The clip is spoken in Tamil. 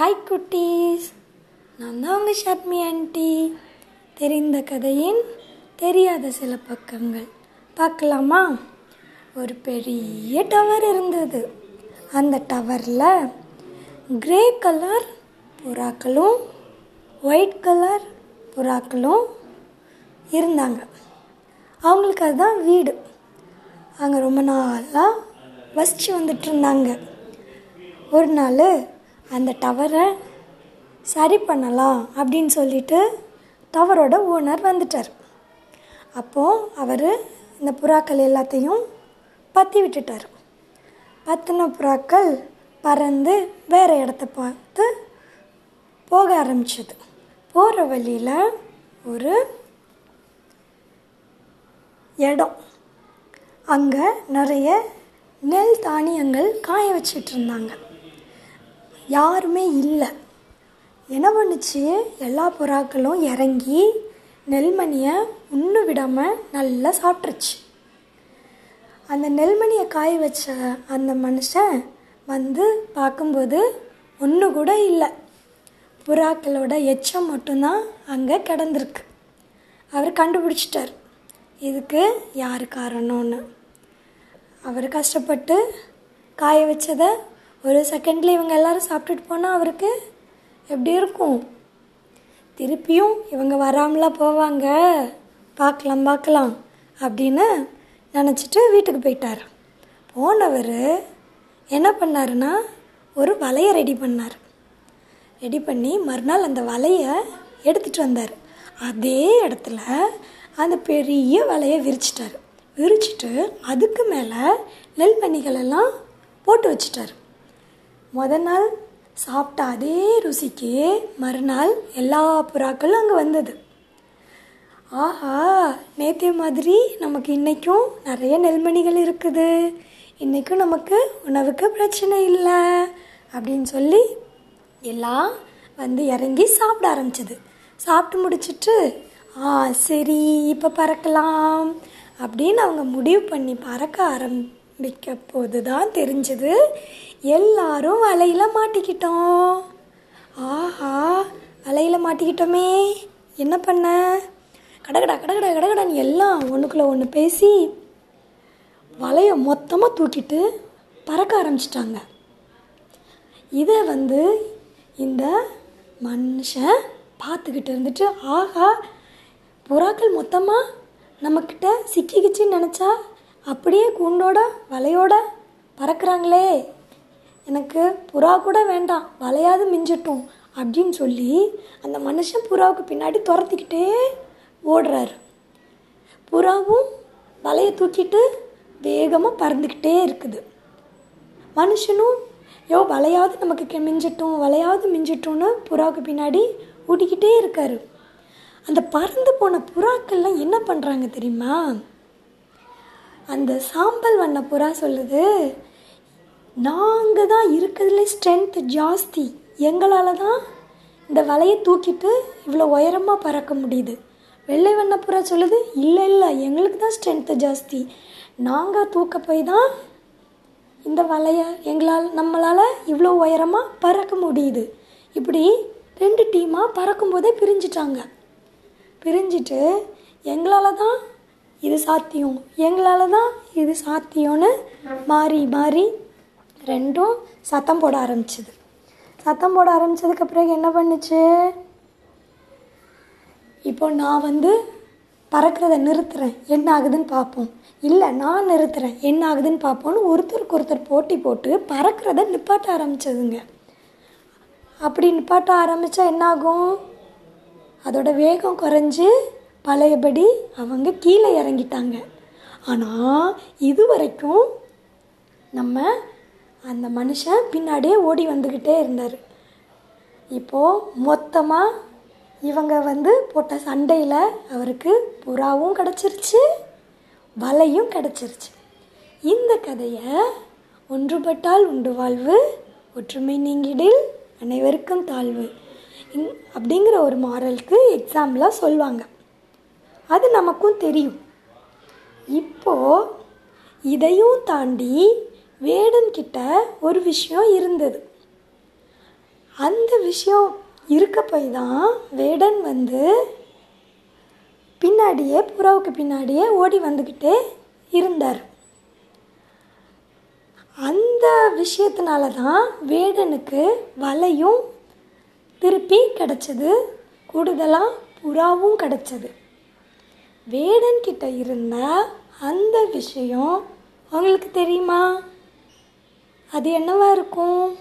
ஹாய் குட்டீஸ் நான் தான் உங்கள் ஷர்மி ஆண்டி தெரிந்த கதையின் தெரியாத சில பக்கங்கள். பார்க்கலாமா? ஒரு பெரிய டவர் இருந்தது. அந்த டவரில் கிரே கலர் புறாக்களும் ஒயிட் கலர் புறாக்களும் இருந்தாங்க. அவங்களுக்கு அதுதான் வீடு. அங்கே ரொம்ப நாளாக வசித்து வந்துட்டு இருந்தாங்க. ஒரு நாள் அந்த டவரை சரி பண்ணலாம் அப்படின்னு சொல்லிட்டு டவரோட ஓனர் வந்துட்டார். அப்போது அவர் இந்த புறாக்கள் எல்லாத்தையும் பற்றி விட்டுட்டார். பத்தின புறாக்கள் பறந்து வேறு இடத்த பார்த்து போக ஆரம்பிச்சது. போகிற வழியில் ஒரு இடம். அங்கே நிறைய நெல் தானியங்கள் காய வச்சிட்டு இருந்தாங்க. யாருமே இல்லை. என்ன பண்ணுச்சு? எல்லா புறாக்களும் இறங்கி நெல்மணியை ஒன்று விடாமல் நல்லா சாப்பிட்ருச்சு அந்த நெல்மணியை காய வச்ச அந்த மனுஷன் வந்து பார்க்கும்போது ஒன்று கூட இல்லை. புறாக்களோட எச்சம் மட்டும்தான் அங்கே கிடந்திருக்கு. அவர் கண்டுபிடிச்சிட்டார். இதுக்கு யார் காரணம்னு. அவர் கஷ்டப்பட்டு காய வச்சதை ஒரு செகண்டில் இவங்க எல்லாரும் சாப்பிட்டுட்டு போனால் அவருக்கு எப்படி இருக்கும்? திருப்பியும் இவங்க வராமலாம் போவாங்க. பார்க்கலாம் பார்க்கலாம் அப்படின்னு நினச்சிட்டு வீட்டுக்கு போயிட்டார். போனவர் என்ன பண்ணாருன்னா ஒரு வலையை ரெடி பண்ணார். ரெடி பண்ணி மறுநாள் அந்த வலையை எடுத்துகிட்டு வந்தார். அதே இடத்துல அந்த பெரிய வலையை விரிச்சிட்டார். விரிச்சிட்டு அதுக்கு மேலே நெல் எல்லாம் போட்டு வச்சிட்டார். முத நாள் சாப்பிட்ட அதே ருசிக்கு மறுநாள் எல்லா புறாக்களும் அங்கே வந்தது. ஆஹா நேற்றே மாதிரி நமக்கு இன்றைக்கும் நிறைய நெல்மணிகள் இருக்குது. இன்றைக்கும் நமக்கு உணவுக்கு பிரச்சனை இல்லை அப்படின்னு சொல்லி எல்லாம் வந்து இறங்கி சாப்பிட ஆரம்பிச்சது. சாப்பிட்டு முடிச்சிட்டு ஆ சரி இப்போ பறக்கலாம் அப்படின்னு அவங்க முடிவு பண்ணி பறக்க ஆரம்பி ஆரம்பிக்க போது தான் தெரிஞ்சது. எல்லாரும் வலையில் மாட்டிக்கிட்டோம். ஆஹா வலையில் மாட்டிக்கிட்டோமே. என்ன பண்ண? கடகடா கடகடா கடகடான்னு எல்லாம் ஒன்றுக்குள்ளே ஒன்று பேசி வலையை மொத்தமாக தூக்கிட்டு பறக்க ஆரம்பிச்சிட்டாங்க. இதை வந்து இந்த மனுஷன் பார்த்துக்கிட்டு இருந்துட்டு ஆஹா புறாக்கள் மொத்தமாக நம்மக்கிட்ட சிக்கிக்கிச்சின்னு நினச்சா அப்படியே கூண்டோட வலையோட பறக்கிறாங்களே. எனக்கு புறா கூட வேண்டாம் வலையாவது மிஞ்சிட்டோம் அப்படின்னு சொல்லி அந்த மனுஷன் புறாவுக்கு பின்னாடி துரத்திக்கிட்டே ஓடுறாரு. புறாவும் வலையை தூக்கிட்டு வேகமாக பறந்துக்கிட்டே இருக்குது. மனுஷனும் யோ வலையாவது நமக்கு மிஞ்சிட்டோம் வலையாவது மிஞ்சிட்டோன்னு புறாவுக்கு பின்னாடி ஓடிக்கிட்டே இருக்காரு. அந்த பறந்து போன புறாக்கள்லாம் என்ன பண்ணுறாங்க தெரியுமா? அந்த சாம்பல் வண்ண புறா சொல்லுது நாங்கள் தான் இருக்கிறதுல ஸ்ட்ரென்த் ஜாஸ்தி. எங்களால் தான் இந்த வலையை தூக்கிட்டு இவ்வளோ உயரமாக பறக்க முடியுது? வெள்ளை வண்ண புறா சொல்லுது இல்லை இல்லை எங்களுக்கு தான் ஸ்ட்ரென்த்து ஜாஸ்தி. நாங்கள் தூக்க போய் தான் இந்த வலையை எங்களால் நம்மளால் இவ்வளோ உயரமாக பறக்க முடியுது. இப்படி ரெண்டு டீமாக பறக்கும்போதே பிரிஞ்சிட்டாங்க. பிரிஞ்சிட்டு எங்களால் தான் இது சாத்தியம். எங்களால் தான் இது சாத்தியம்னு மாறி மாறி ரெண்டும் சத்தம் போட ஆரம்பிச்சிது. சத்தம் போட ஆரம்பித்ததுக்கு பிறகு என்ன பண்ணுச்சு? இப்போ நான் வந்து பறக்கிறத நிறுத்துறேன். என்ன ஆகுதுன்னு பார்ப்போம். இல்லை நான் நிறுத்துறேன். என்ன ஆகுதுன்னு பார்ப்போன்னு ஒருத்தருக்கு ஒருத்தர் போட்டி போட்டு பறக்கிறத நிப்பாட்ட ஆரம்பிச்சதுங்க. அப்படி நிப்பாட்ட ஆரம்பித்தா என்னாகும்? அதோட வேகம் குறைஞ்சி பழையபடி அவங்க கீழே இறங்கிட்டாங்க. ஆனால் இது வரைக்கும் நம்ம அந்த மனுஷன் பின்னாடியே ஓடி வந்துக்கிட்டே இருந்தார். இப்போது மொத்தமாக இவங்க வந்து போட்ட சண்டையில் அவருக்கு புறாவும் கிடச்சிருச்சு வலையும் கிடச்சிருச்சு. இந்த கதையை ஒன்றுபட்டால் உண்டு வாழ்வு ஒற்றுமை நீங்கிடில் அனைவருக்கும் தாழ்வு. இன் அப்படிங்கிற ஒரு மாரலுக்கு எக்ஸாம்பிளாக சொல்லுவாங்க. அது நமக்கும் தெரியும். இப்போது இதையும் தாண்டி வேடன்கிட்ட ஒரு விஷயம் இருந்தது. அந்த விஷயம் இருக்க போய் தான் வேடன் வந்து பின்னாடியே புறாவுக்கு பின்னாடியே ஓடி வந்துக்கிட்டே இருந்தார். அந்த விஷயத்தினால தான் வேடனுக்கு வலையும் திருப்பி கிடச்சது. கூடுதலாக புறாவும் கிடச்சது. வேடன் கிட்ட இருந்த அந்த விஷயம் உங்களுக்கு தெரியுமா? அது என்னவா இருக்கும்?